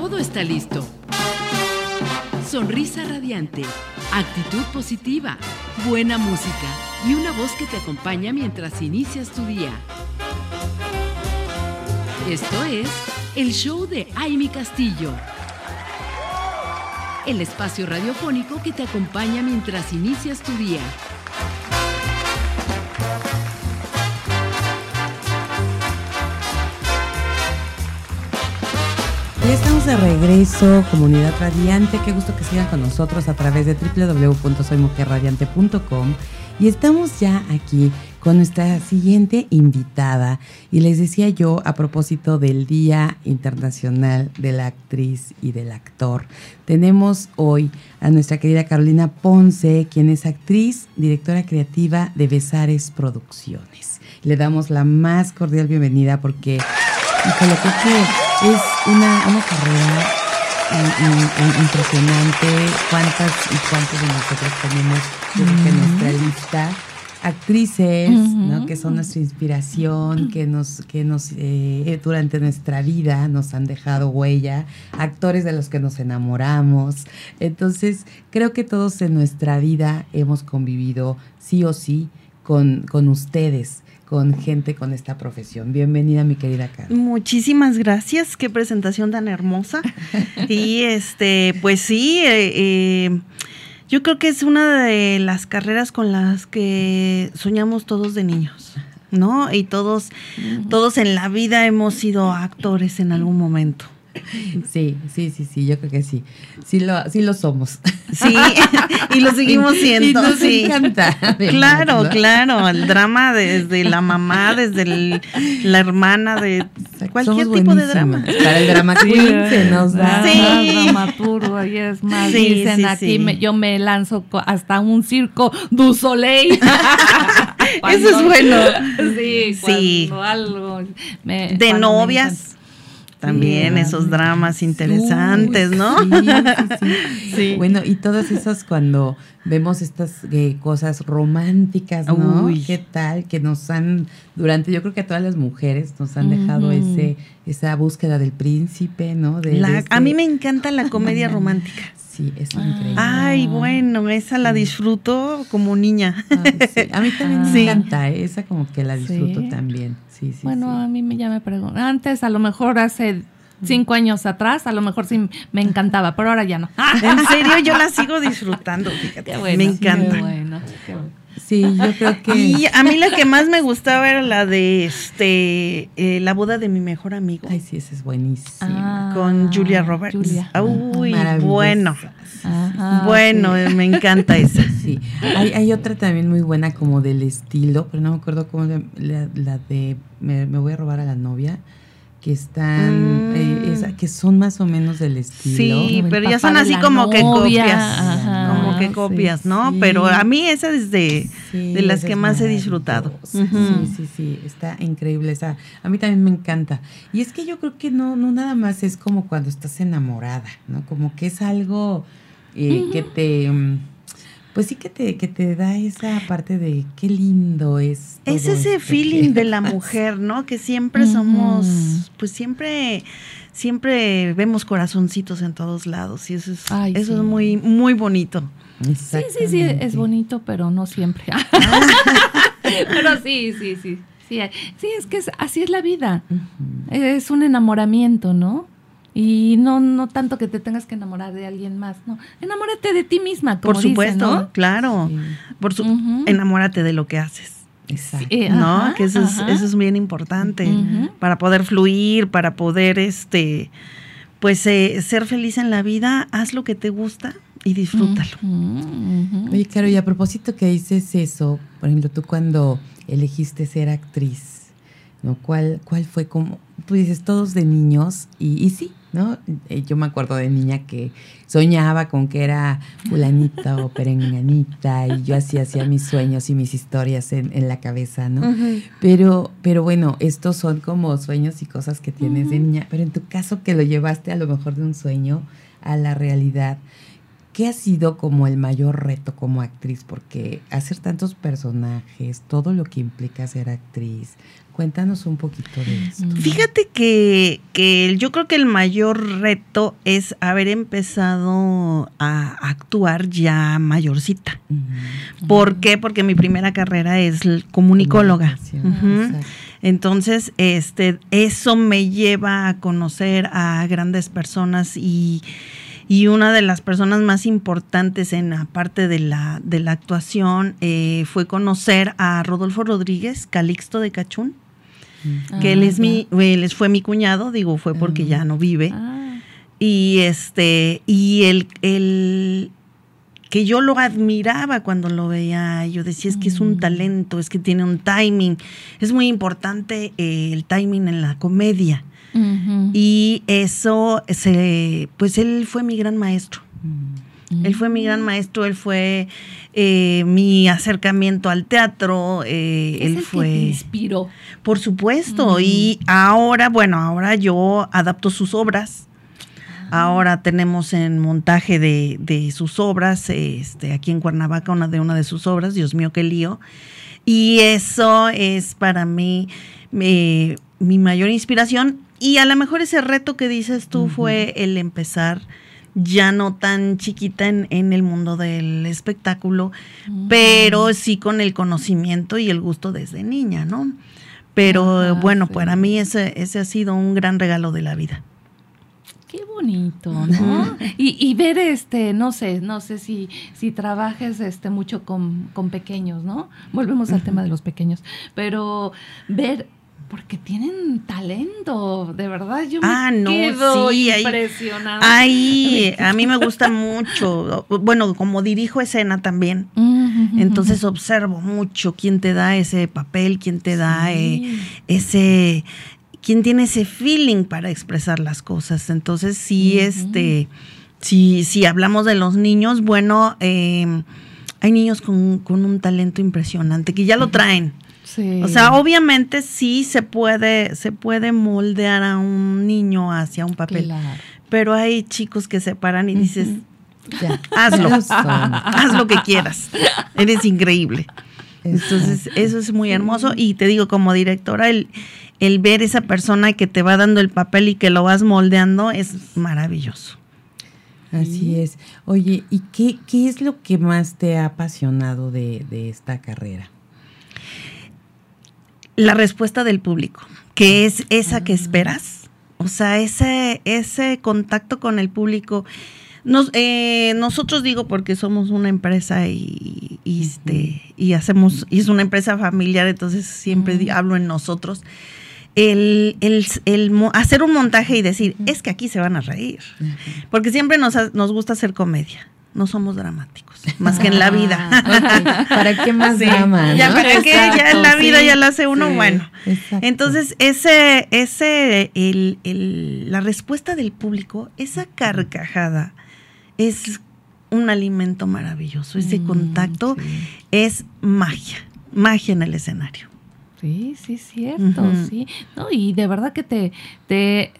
todo está listo. Sonrisa radiante, actitud positiva, buena música y una voz que te acompaña mientras inicias tu día. Esto es el show de Aimi Castillo. El espacio radiofónico que te acompaña mientras inicias tu día. Ya estamos de regreso, comunidad radiante. Qué gusto que sigan con nosotros a través de www.soymujerradiante.com. Y estamos ya aquí con nuestra siguiente invitada. Y les decía yo a propósito del Día Internacional de la Actriz y del Actor. Tenemos hoy a nuestra querida Carolina Ponce, quien es actriz, directora creativa de Besares Producciones. Le damos la más cordial bienvenida porque, híjole, creo que es una, una carrera impresionante. ¿Cuántas y cuántos de nosotros tenemos en nuestra lista? actrices, ¿no? que son nuestra inspiración, que nos, que nos eh, durante nuestra vida nos han dejado huella, actores de los que nos enamoramos. Entonces, creo que todos en nuestra vida hemos convivido sí o sí con, con ustedes con gente con esta profesión. Bienvenida, mi querida Carla. Muchísimas gracias, qué presentación tan hermosa. y este, pues sí, eh, eh, yo creo que es una de las carreras con las que soñamos todos de niños. ¿No? Y todos, todos en la vida hemos sido actores en algún momento. Sí, sí, sí, sí, yo creo que sí. Sí lo, sí lo somos. Sí, y lo seguimos siendo. Y nos sí. encanta. Claro, claro. El drama desde la mamá, desde la hermana, de cualquier tipo de drama. Para el drama queen se nos da. Sí. dramaturgo, y es más, dicen aquí, yo me lanzo hasta un circo du soleil. Eso es bueno. Sí, sí. algo. de novias también esos dramas interesantes, ¿no? Sí, Bueno, y todas esas cuando vemos estas eh, cosas románticas, ¿no? ¿Qué tal? Que nos han, durante, yo creo que a todas las mujeres nos han dejado ese, esa búsqueda del príncipe, ¿no? De, A mí me encanta la comedia romántica. Sí, es ah. increíble. Ay, bueno, esa la disfruto como niña. A mí también me encanta, esa como que la disfruto también bueno, a mí ya me pregunto. Antes, a lo mejor hace cinco años atrás, a lo mejor sí me encantaba, pero ahora ya no. en serio, yo la sigo disfrutando, fíjate. me encanta. Qué bueno, Sí, yo creo que. Y a mí la que más me gustaba era la de este eh, la boda de mi mejor amigo. Ay, sí, esa es buenísima. Ah, con Julia Roberts. Julia. Uy, bueno. bueno, me encanta esa. Sí. Hay, hay, otra también muy buena como del estilo, pero no me acuerdo cómo la, la de me, me voy a robar a la novia que están, eh, mm. que son más o menos del estilo. Sí, pero ya son así como que copias, que copias, ¿no? Pero a mí esa es de, las que más he disfrutado. Sí, sí, sí, está increíble esa. A mí también me encanta. Y es que yo creo que no, no nada más es como cuando estás enamorada, ¿no? Como que es algo eh, que te mm, pues sí que te, que te da esa parte de qué lindo es. Es ese feeling de la mujer, ¿no? Que siempre somos, pues siempre, siempre vemos corazoncitos en todos lados y eso es, eso es muy, muy bonito. Sí, sí, sí, es bonito, pero no siempre. pero sí, sí, sí. Sí, sí es que así es la vida. Es un enamoramiento, ¿no? Y no, no tanto que te tengas que enamorar de alguien más, no. Enamórate de ti misma, como Por supuesto, claro. Por su Enamórate de lo que haces. Exacto. ¿No? que eso es, eso es bien importante. Para poder fluir, para poder, este, pues, eh, ser feliz en la vida, haz lo que te gusta y disfrútalo. Oye, Caro, y a propósito que dices eso, por ejemplo, tú cuando elegiste ser actriz, ¿no? ¿Cuál, cuál fue como, tú dices, todos de niños, y, y sí, ¿no? Eh, yo me acuerdo de niña que soñaba con que era fulanita o perenganita y yo así hacía mis sueños y mis historias en, la cabeza, ¿no? Pero, pero bueno, estos son como sueños y cosas que tienes de niña, pero en tu caso que lo llevaste a lo mejor de un sueño a la realidad, ¿qué ha sido como el mayor reto como actriz? Porque hacer tantos personajes, todo lo que implica ser actriz, Cuéntanos un poquito de esto. Fíjate que, que, yo creo que el mayor reto es haber empezado a actuar ya mayorcita. ¿Por qué? Porque mi primera carrera es comunicóloga. Entonces, este, eso me lleva a conocer a grandes personas y, una de las personas más importantes en la parte de la, de la actuación eh, fue conocer a Rodolfo Rodríguez, Calixto de Cachún que él es mi, él fue mi cuñado, digo, fue porque ya no vive. Ah. Y este, y el, el que yo lo admiraba cuando lo veía, yo decía, es que es un mm. talento, es que tiene un timing. Es muy importante eh, el timing en la comedia. Y eso, se, pues él fue mi gran maestro. Mm. Él fue mi gran maestro, él fue eh, mi acercamiento al teatro, eh, él fue... Que inspiró. Por supuesto, y ahora, bueno, ahora yo adapto sus obras. Ah. Ahora tenemos en montaje de, de, sus obras, este, aquí en Cuernavaca, una de una de sus obras, Dios mío, qué lío. Y eso es para mí mi mayor inspiración. Y a lo mejor ese reto que dices tú fue el empezar ya no tan chiquita en, el mundo del espectáculo, pero sí con el conocimiento y el gusto desde niña, ¿no? Pero bueno, para mí ese, ese ha sido un gran regalo de la vida. Bonito, ¿no? y, y, ver este, no sé, no sé si, si trabajes este mucho con, con pequeños, ¿no? Volvemos al tema de los pequeños, pero ver porque tienen talento, de verdad. Yo me ah, no, quedo sí, impresionada. Ahí, a mí me gusta mucho. Bueno, como dirijo escena también, entonces observo mucho quién te da ese papel, quién te da eh, ese, quién tiene ese feeling para expresar las cosas. Entonces, sí, este, si, si hablamos de los niños, bueno, em, hay niños con, con un talento impresionante que ya lo traen. O sea, obviamente sí se puede, se puede moldear a un niño hacia un papel. Pero hay chicos que se paran y dices, hazlo, haz lo que quieras. Eres increíble. Entonces, eso es muy hermoso. Y te digo, como directora, el, el ver esa persona que te va dando el papel y que lo vas moldeando es maravilloso. Así es. Oye, ¿y qué, qué es lo que más te ha apasionado de, de esta carrera? la respuesta del público, que es esa que esperas. O sea, ese, ese contacto con el público. Nos, eh, nosotros digo porque somos una empresa y, este, y hacemos, y es una empresa familiar, entonces siempre hablo en nosotros. El, el, hacer un montaje y decir, es que aquí se van a reír. Porque siempre nos, nos gusta hacer comedia no somos dramáticos, más que en la vida. Ah, ¿Para qué más drama? Ya para qué, ya en la vida ya lo hace uno, bueno. Entonces, ese, ese, el, el, la respuesta del público, esa carcajada, es un alimento maravilloso. Ese mm, contacto es magia, magia en el escenario. Sí, sí, cierto, sí. No, y de verdad que te, te,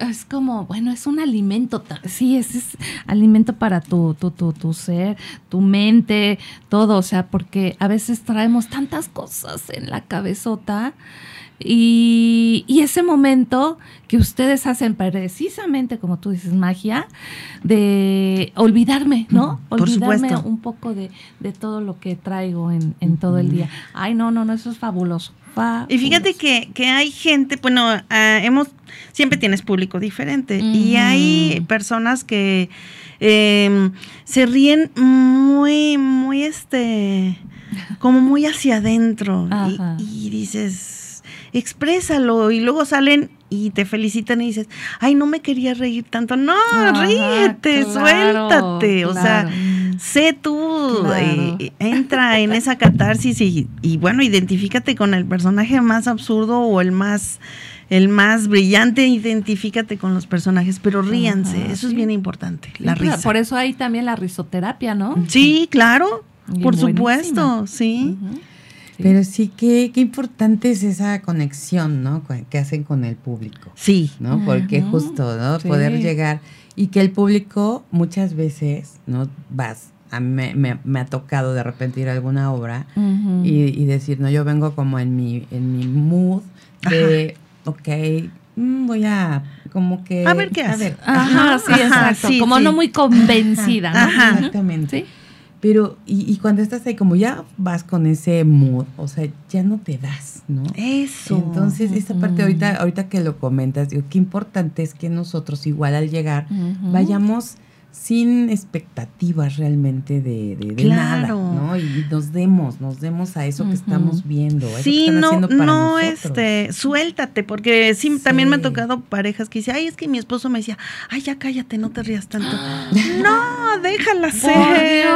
es como, bueno, es un alimento, sí, es, es alimento para tu, tu, tu, tu, ser, tu mente, todo, o sea, porque a veces traemos tantas cosas en la cabezota y, ese momento que ustedes hacen precisamente, como tú dices, magia, de olvidarme, ¿no? olvidarme un poco de, todo lo que traigo en, todo el día. Ay, no, no, no, eso es fabuloso. Y fíjate que, hay gente, bueno, ah, hemos, siempre tienes público diferente y hay personas que em, se ríen muy, muy, este, como muy hacia adentro y dices exprésalo y luego salen y te felicitan y dices, ay, no me quería reír tanto. No, ríete, suéltate. O sea, sé tú, eh, entra en esa catarsis y, bueno, identifícate con el personaje más absurdo o el más el más brillante, identifícate con los personajes, pero ríanse, eso es bien importante, la risa. Por eso hay también la risoterapia, ¿no? Sí, claro, por supuesto, sí. Pero sí que qué importante es esa conexión, ¿no? Que hacen con el público. Sí. ¿No? Porque justo, ¿no? Poder llegar y que el público muchas veces, ¿no? Vas, a mí me, me, ha tocado de repente ir a alguna obra y, decir, no, yo vengo como en mi, en mi mood de, ok, mm, voy a como que... A ver qué hace. Ajá, sí, exacto. como no muy convencida, ¿no? Ajá. Exactamente. ¿Sí? Pero, y, y, cuando estás ahí, como ya vas con ese mood, o sea, ya no te das, ¿no? Eso. Entonces, esta parte ahorita, ahorita que lo comentas, digo, qué importante es que nosotros igual al llegar vayamos sin expectativas realmente de, de, nada, ¿no? Y nos demos, nos demos a eso que estamos viendo. sí, no, no, este, suéltate, porque sí, también me ha tocado parejas que dicen, ay, es que mi esposo me decía, ay, ya cállate, no te rías tanto. no, déjala ser.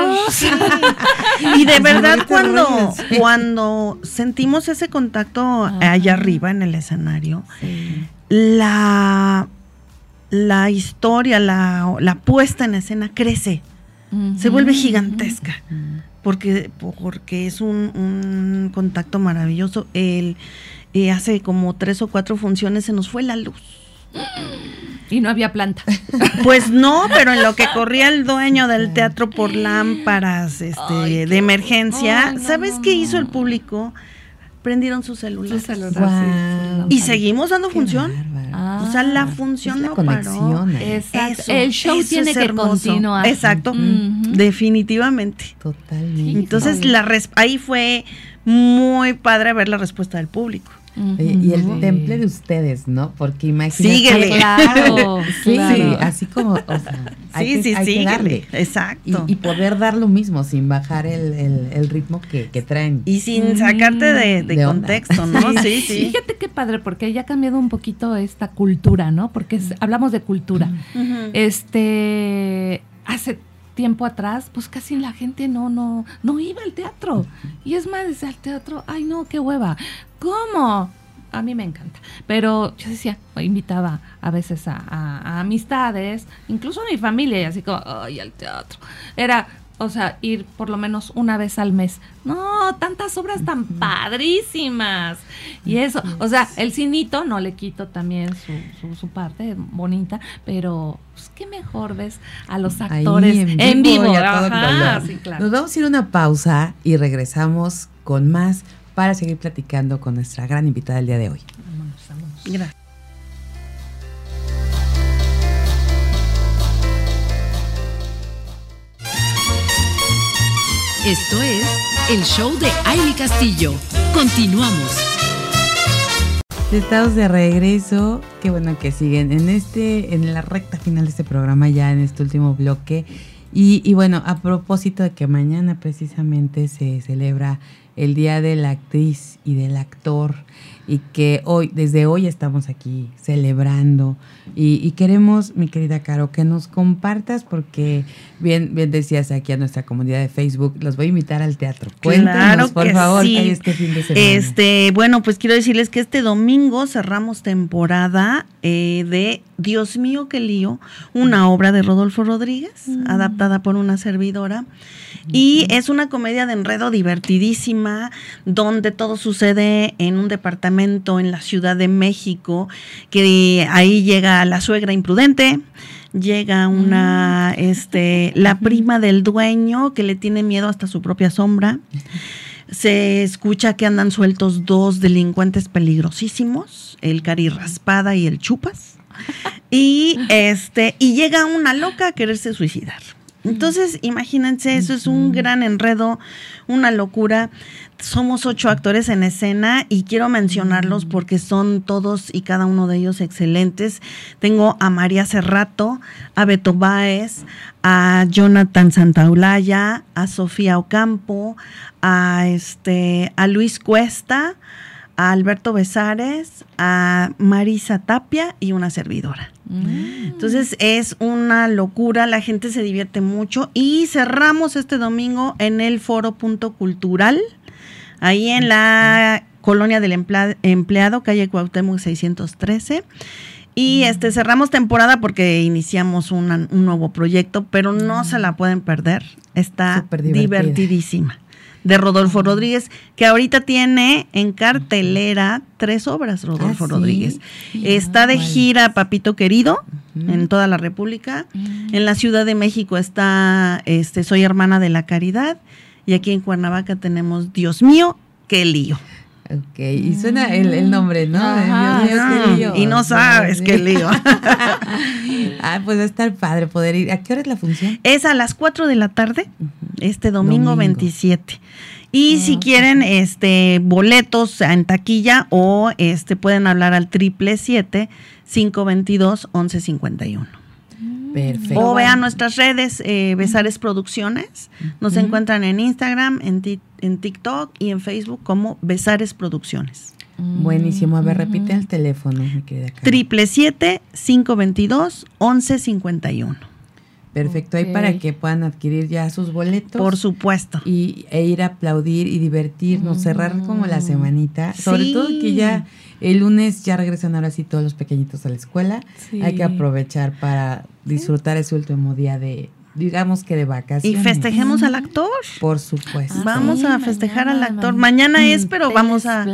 Y de verdad, cuando, cuando sentimos ese contacto allá arriba en el escenario, la la historia, la, la puesta en escena crece, se vuelve gigantesca, porque, porque es un, contacto maravilloso. El, eh, hace como tres o cuatro funciones se nos fue la luz. Y no había planta. Pues no, pero en lo que corría el dueño del teatro por lámparas este, de emergencia, ¿sabes qué hizo el público? Prendieron sus celulares. Y seguimos dando función. o sea, la función no conexión, Exacto. el show tiene que continuar. Exacto, definitivamente. Totalmente. Entonces, la ahí fue muy padre ver la respuesta del público. Y el temple de ustedes, ¿no? Porque imagínate. Síguele. Claro, sí, así como, o sea, sí, sí, sí, Exacto. Y, poder dar lo mismo sin bajar el, ritmo que, traen. Y sin sacarte de, contexto, ¿no? Sí, sí. Fíjate qué padre, porque ya ha cambiado un poquito esta cultura, ¿no? Porque hablamos de cultura. Este, hace tiempo atrás, pues casi la gente no, no, no iba al teatro. Y es más, desde al teatro, ay no, qué hueva. ¿Cómo? A mí me encanta. Pero yo decía, invitaba a veces a, amistades, incluso a mi familia, y así como, ay, al teatro. Era, o sea, ir por lo menos una vez al mes. No, tantas obras tan padrísimas. Y eso, o sea, el cinito, no le quito también su, su, parte bonita, pero pues, qué mejor ves a los actores en vivo. Nos vamos a ir a una pausa y regresamos con más para seguir platicando con nuestra gran invitada del día de hoy. Gracias. Esto es el show de Aile Castillo. Continuamos. Estamos de regreso. Qué bueno que siguen en este, en la recta final de este programa, ya en este último bloque. Y, y bueno, a propósito de que mañana precisamente se celebra el Día de la Actriz y del Actor y que hoy, desde hoy estamos aquí celebrando y, queremos, mi querida Caro, que nos compartas porque bien, bien decías aquí a nuestra comunidad de Facebook, los voy a invitar al teatro. Cuéntanos, por favor, sí. hay este fin de semana. Este, bueno, pues quiero decirles que este domingo cerramos temporada eh, de Dios mío, qué lío, una obra de Rodolfo Rodríguez, mm. adaptada por una servidora. Y es una comedia de enredo divertidísima, donde todo sucede en un departamento en la Ciudad de México, que ahí llega la suegra imprudente, llega una, mm. este, la prima del dueño que le tiene miedo hasta su propia sombra. Se escucha que andan sueltos dos delincuentes peligrosísimos, el cari raspada y el chupas. Y este, y llega una loca a quererse suicidar. Entonces, imagínense, eso es un gran enredo, una locura. Somos ocho actores en escena y quiero mencionarlos porque son todos y cada uno de ellos excelentes. Tengo a María Cerrato, a Beto Báez, a Jonathan Santaolalla, a Sofía Ocampo, a, este, a Luis Cuesta, a Alberto Besares, a Marisa Tapia y una servidora. Mm. Entonces es una locura, la gente se divierte mucho y cerramos este domingo en el Foro Punto Cultural, ahí en la colonia del empleado, calle Cuauhtémoc 613. Y mm. este cerramos temporada porque iniciamos un nuevo proyecto, pero no se la pueden perder. Está divertidísima de Rodolfo Rodríguez, que ahorita tiene en cartelera tres obras, Rodolfo Ah, ¿sí? Rodríguez. Está de gira Papito Querido en toda la República. En la Ciudad de México está este Soy Hermana de la Caridad. Y aquí en Cuernavaca tenemos Dios mío, qué lío. Ok, y suena el, el nombre, ¿no? Ajá, Dios mío, qué lío. y no sabes Sí. qué lío. ah, pues va a estar padre poder ir. ¿A qué hora es la función? Es a las 4 de la tarde, este domingo, Domingo. 27. Y Ah, si quieren este boletos en taquilla o este pueden hablar al triple 522 1151. Perfecto. O vean nuestras redes, eh, Besares Producciones. Nos encuentran en Instagram, en, ti- en TikTok y en Facebook como Besares Producciones. Buenísimo. A ver, repite el teléfono, mi querida. Triple 522 1151. Perfecto, ahí para que puedan adquirir ya sus boletos. Por supuesto. y, e ir a aplaudir y divertirnos, cerrar como la semanita. Sobre todo que ya el lunes ya regresan ahora sí todos los pequeñitos a la escuela. Sí. Hay que aprovechar para disfrutar ese último día de, digamos que de Y vacaciones. festejemos al actor. Por supuesto. Ah, Vamos sí, a festejar mañana, al actor. mañana. Es, pero vamos a,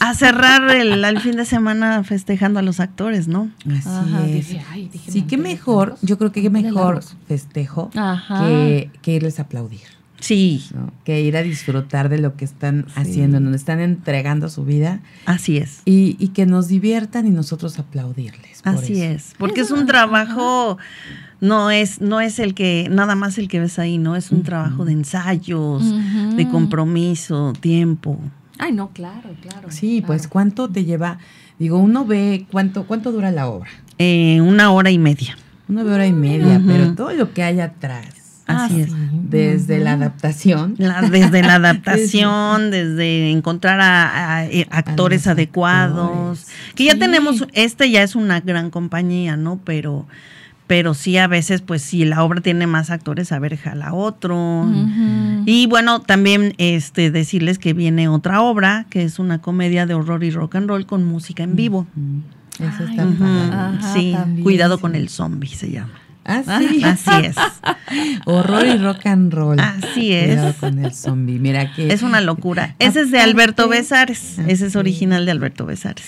a cerrar el, al fin de semana festejando a los actores, ¿no? Así Ajá, es. dije, ay, dije sí, qué mejor, yo creo que qué mejor festejo Ajá. que, que irles a aplaudir. Sí, ¿no? Que ir a disfrutar de lo que están haciendo, en donde están entregando su vida así es. y, y que nos diviertan y nosotros aplaudirles. por Así eso. es, porque es un trabajo, no es, no es el que, nada más el que ves ahí, no, es un trabajo de ensayos, de compromiso, tiempo. Ay, no, claro, claro. Sí, pues cuánto te lleva, digo, uno ve cuánto, cuánto dura la obra. Eh, una hora y media. Ve hora y media, pero todo lo que hay atrás, Así Ah, es. desde la adaptación. La- desde la adaptación, desde encontrar a, a, eh, actores adecuados. actores. Que ya tenemos, este ya es una gran compañía, ¿no? Pero, pero sí a veces, pues si la obra tiene más actores, a ver, jala otro. Y bueno, también este decirles que viene otra obra, que es una comedia de horror y rock and roll con música en vivo. Eso Ay, está. Ajá, sí, también, cuidado sí. con el zombie se llama. Ah, sí. Así es. Horror y rock and roll. Así es. Cuidado con el zombie. Mira que. Es una locura. Ese es de Alberto Besares. Ese es original de Alberto Besares.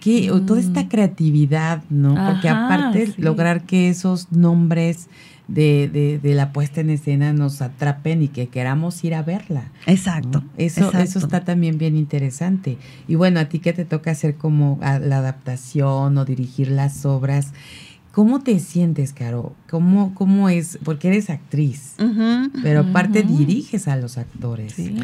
que toda esta creatividad, ¿no? Porque aparte sí. lograr que esos nombres de, de, de la puesta en escena nos atrapen y que queramos ir a verla. ¿no? Exacto. Eso, exacto. eso está también bien interesante. Y bueno, a ti que te toca hacer como la adaptación o dirigir las obras, ¿cómo te sientes, Caro? ¿Cómo, cómo es? Porque eres actriz, pero aparte diriges a los actores. Sí.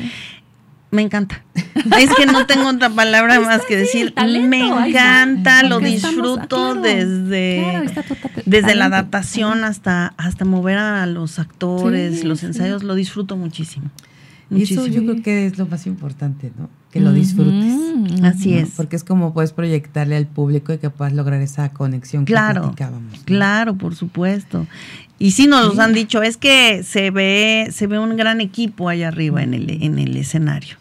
Me encanta. Es que no tengo otra palabra más que decir. talento, Me encanta, lo disfruto claro, desde, claro, desde la adaptación hasta, hasta mover a los actores, Sí, los sí. ensayos, lo disfruto muchísimo. Y eso yo creo que es lo más importante, ¿no? Que lo disfrutes. Así ¿no? es. Porque es como puedes proyectarle al público y que puedas lograr esa conexión que Claro, platicábamos. ¿no? Claro, por supuesto. Y sí nos los Sí. han dicho, es que se ve, se ve un gran equipo allá arriba en el, en el escenario.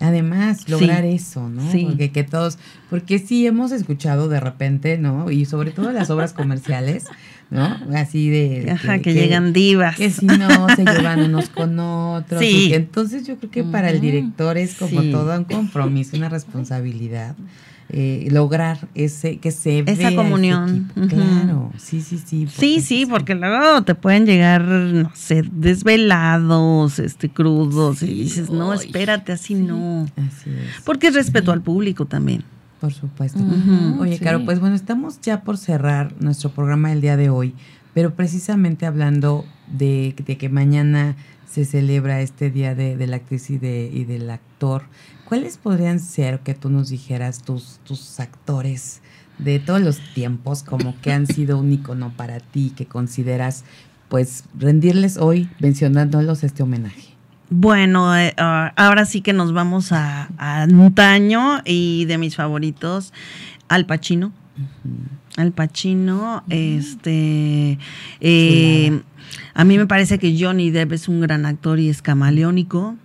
Además, lograr eso, ¿no? Sí. Porque que todos, porque sí hemos escuchado de repente, ¿no? Y sobre todo las obras comerciales, ¿no? Así de Ajá, que, llegan divas. que si no se llevan unos con otros. Sí. que entonces yo creo que para el director es como Sí. todo un compromiso, una responsabilidad. eh, lograr ese que se Esa vea ese comunión. Claro, sí, sí, sí. Sí, sí, porque luego te pueden llegar, no sé, desvelados, este, crudos, y dices, no, espérate, así no. Así es. Porque es respeto al público también. Por supuesto. Oye, sí. Caro, pues bueno, estamos ya por cerrar nuestro programa del día de hoy, pero precisamente hablando de, de que mañana se celebra este día de, de la actriz y, de, y del actor, ¿cuáles podrían ser que tú nos dijeras tus, tus actores de todos los tiempos como que han sido un icono para ti, que consideras pues rendirles hoy mencionándolos este homenaje? Bueno, eh, ah, ahora sí que nos vamos a, a antaño y de mis favoritos, Al Pacino. Al Pacino, este, eh, a mí me parece que Johnny Depp es un gran actor y es camaleónico.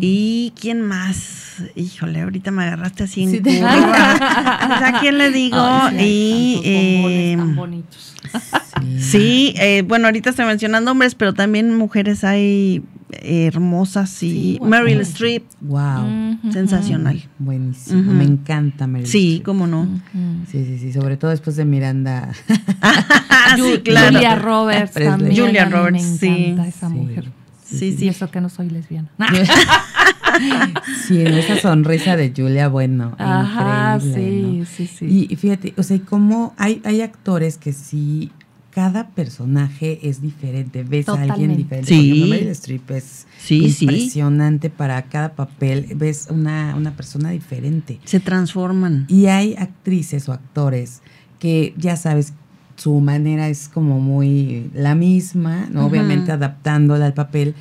¿Y quién más? Híjole, ahorita me agarraste así en Sí, te- curva. ¿A quién le digo? Sí, y eh, tan bonitos. sí, bueno, ahorita estoy mencionando hombres, pero también mujeres hay hermosas y Sí, Meryl guapísimas. Streep, Wow. Sensacional. Buenísimo. Me encanta Meryl Sí, Streep. cómo no. Sí, sí, sí. Sobre todo después de Miranda. Sí, claro. Julia Roberts Presley. también. Julia Roberts, me sí. encanta esa Sí. mujer. Sí, Y sí. eso que no soy lesbiana. sí, esa sonrisa de Julia, bueno. Ajá, increíble, sí, ¿no? sí, sí. Y, y fíjate, o sea, y como hay, hay actores que sí, cada personaje es diferente, ves a alguien diferente. Sí. Por ejemplo, Meryl Streep es Sí, sí. impresionante para cada papel, ves una, una persona diferente. Se transforman. Y hay actrices o actores que ya sabes, su manera es como muy la misma, ¿no? Obviamente adaptándola al papel.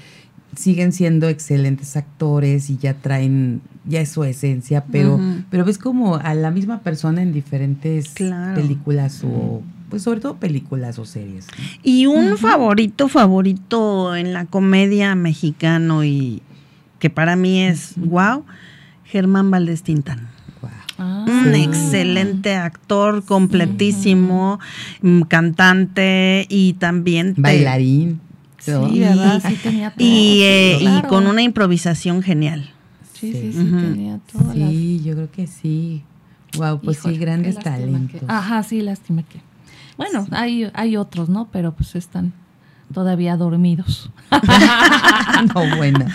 Siguen siendo excelentes actores y ya traen, ya es su esencia, pero, pero ves como a la misma persona en diferentes Claro. películas o, pues sobre todo películas o series. ¿no? Y un favorito, favorito en la comedia mexicano y que para mí es wow, Germán Valdés Tintán. Ah. Un Sí. excelente actor, completísimo, mm, cantante y también te- Bailarín. Sí, ¿no? ¿verdad? Sí tenía todo. Y, eh, y con una improvisación genial. Sí, sí, Sí. sí, tenía todas las- Sí, yo creo que sí. Wow, pues Híjole, sí, grandes talentos. que- Ajá, sí, lástima que. Bueno, hay, hay otros, ¿no? Pero pues están todavía dormidos. no, bueno.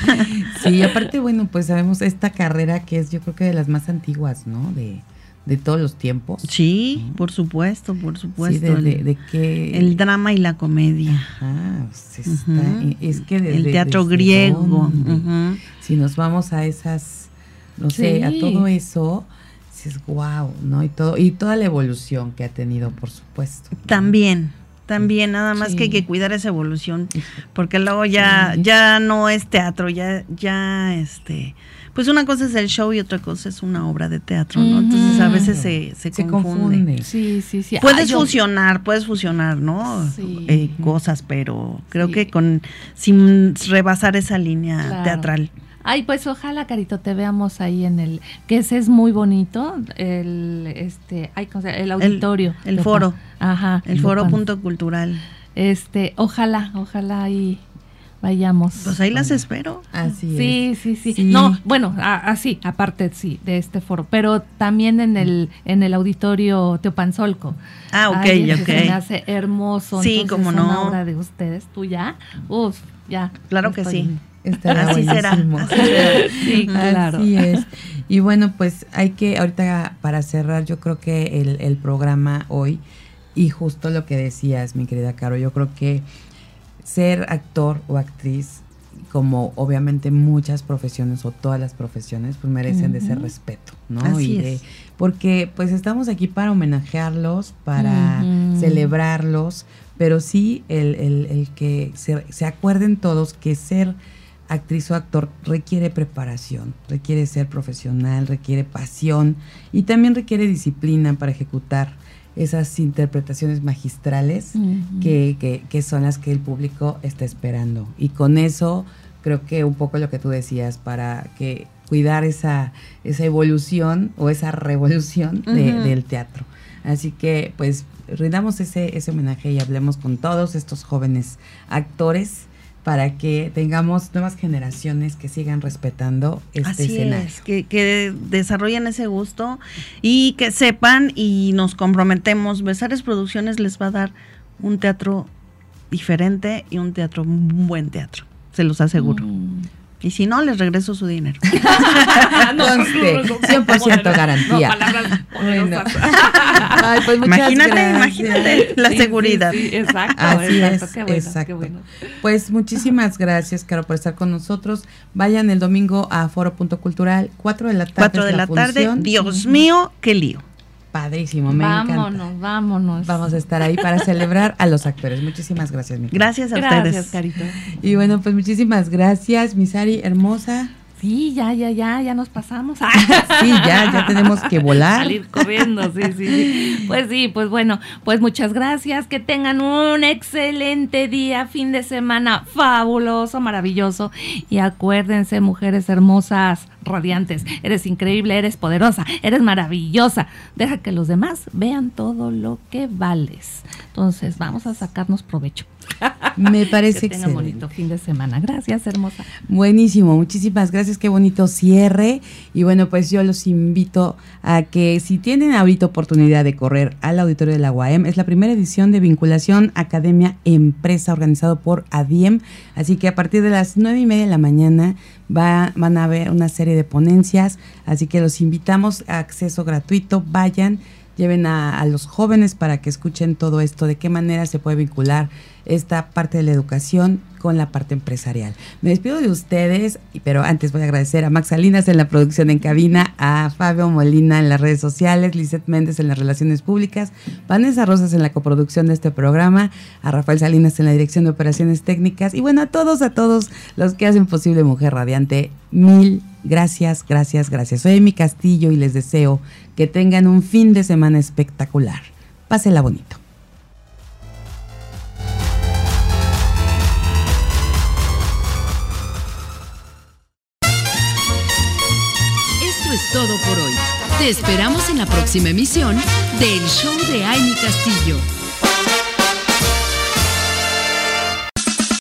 Sí, aparte, bueno, pues sabemos esta carrera que es yo creo que de las más antiguas, ¿no? De, de todos los tiempos. Sí, por supuesto, por Sí, supuesto. de, de, el, de que... el drama y la comedia. Ajá, pues está- Ujú. es que desde, el teatro desde griego. Si nos vamos a esas, no sé, a todo eso, dices, wow, ¿no? Y todo, y toda la evolución que ha tenido, por supuesto. También, también, nada más Sí. que hay que cuidar esa evolución, porque luego ya, Sí. ya no es teatro, ya, ya este, pues una cosa es el show y otra cosa es una obra de teatro, ¿no? Entonces a veces se, se, Se confunde. confunde. Sí, sí, sí. Puedes Ah, yo- fusionar, puedes fusionar, ¿no? Sí. Eh, cosas, pero creo Sí. que con sin rebasar esa línea Claro. teatral. Ay, pues ojalá, Carito, te veamos ahí en el, que ese es muy bonito, el, este, ay, ¿cómo se llama? el auditorio. el foro. Pan. Ajá. El foro Pan. punto cultural. Este, ojalá, ojalá ahí vayamos. Pues ahí las espero. Así es. Sí, sí, sí. No, bueno, a- así, aparte sí, de este foro, pero también en el en el auditorio Teopanzolco. Ah, ok, Ay, ok. Se me hace hermoso. Sí, entonces, cómo una no. obra de ustedes, tú ya, uf, ya. Claro que estoy- sí. Estará Así será, buenísimo. así será. Sí, claro. Así es. Y bueno, pues hay que, ahorita para cerrar, yo creo que el, el programa hoy, y justo lo que decías, mi querida Caro, yo creo que ser actor o actriz, como obviamente muchas profesiones o todas las profesiones, pues merecen de ese respeto, ¿no? Así y de, es. porque pues estamos aquí para homenajearlos, para celebrarlos, pero sí el, el- el que se, se acuerden todos que ser actriz o actor requiere preparación, requiere ser profesional, requiere pasión y también requiere disciplina para ejecutar esas interpretaciones magistrales que, que- que son las que el público está esperando. Y con eso creo que un poco lo que tú decías, para que cuidar esa, esa evolución o esa revolución de- del teatro. Así que pues rindamos ese, ese homenaje y hablemos con todos estos jóvenes actores para que tengamos nuevas generaciones que sigan respetando este Así escenario. es, que, que desarrollen ese gusto y que sepan y nos comprometemos. Besares Producciones les va a dar un teatro diferente y un teatro, un buen teatro, se los aseguro. Mm. Y si no, les regreso su dinero. Conste, 100% garantía. No, palabras Bueno. Ay, pues muchas Imagínate, gracias. imagínate la Sí, seguridad. sí, sí, exacto, Así exacto, es, qué bueno, exacto. qué bueno. Pues muchísimas gracias, Caro, por estar con nosotros. Vayan el domingo a Foro.cultural, 4 de la tarde. Cuatro es de la tarde. función. Dios mío, qué lío. Padrísimo, me vámonos, encanta. vámonos. Vamos a estar ahí para celebrar a los actores. Muchísimas gracias, mi. Gracias a Gracias, ustedes. Carito. Y bueno, pues muchísimas gracias, Misari, hermosa. Sí, ya, ya, ya, ya nos pasamos. Sí, ya, ya tenemos que volar. Salir corriendo, sí, sí, sí. Pues sí, pues bueno, pues muchas gracias. Que tengan un excelente día, fin de semana fabuloso, maravilloso. Y acuérdense, mujeres hermosas, radiantes, eres increíble, eres poderosa, eres maravillosa. Deja que los demás vean todo lo que vales. Entonces, vamos a sacarnos provecho. Me parece que tengan bonito fin de semana. Gracias, hermosa. Buenísimo, muchísimas gracias. Qué bonito cierre. Y bueno, pues yo los invito a que si tienen ahorita oportunidad de correr al auditorio de la UAM, es la primera edición de vinculación Academia Empresa organizado por ADIEM. Así que a partir de las nueve y media de la mañana va, van a haber una serie de ponencias. Así que los invitamos a acceso gratuito. Vayan lleven a, los jóvenes para que escuchen todo esto, de qué manera se puede vincular esta parte de la educación con la parte empresarial. Me despido de ustedes, pero antes voy a agradecer a Max Salinas en la producción en cabina, a Fabio Molina en las redes sociales, Lizeth Méndez en las relaciones públicas, Vanessa Rosas en la coproducción de este programa, a Rafael Salinas en la dirección de operaciones técnicas y bueno, a todos, a todos los que hacen posible Mujer Radiante. Mil gracias, gracias, gracias. Soy mi Castillo y les deseo que tengan un fin de semana espectacular. Pásela bonito. Esto es todo por hoy. Te esperamos en la próxima emisión del Show de Amy Castillo.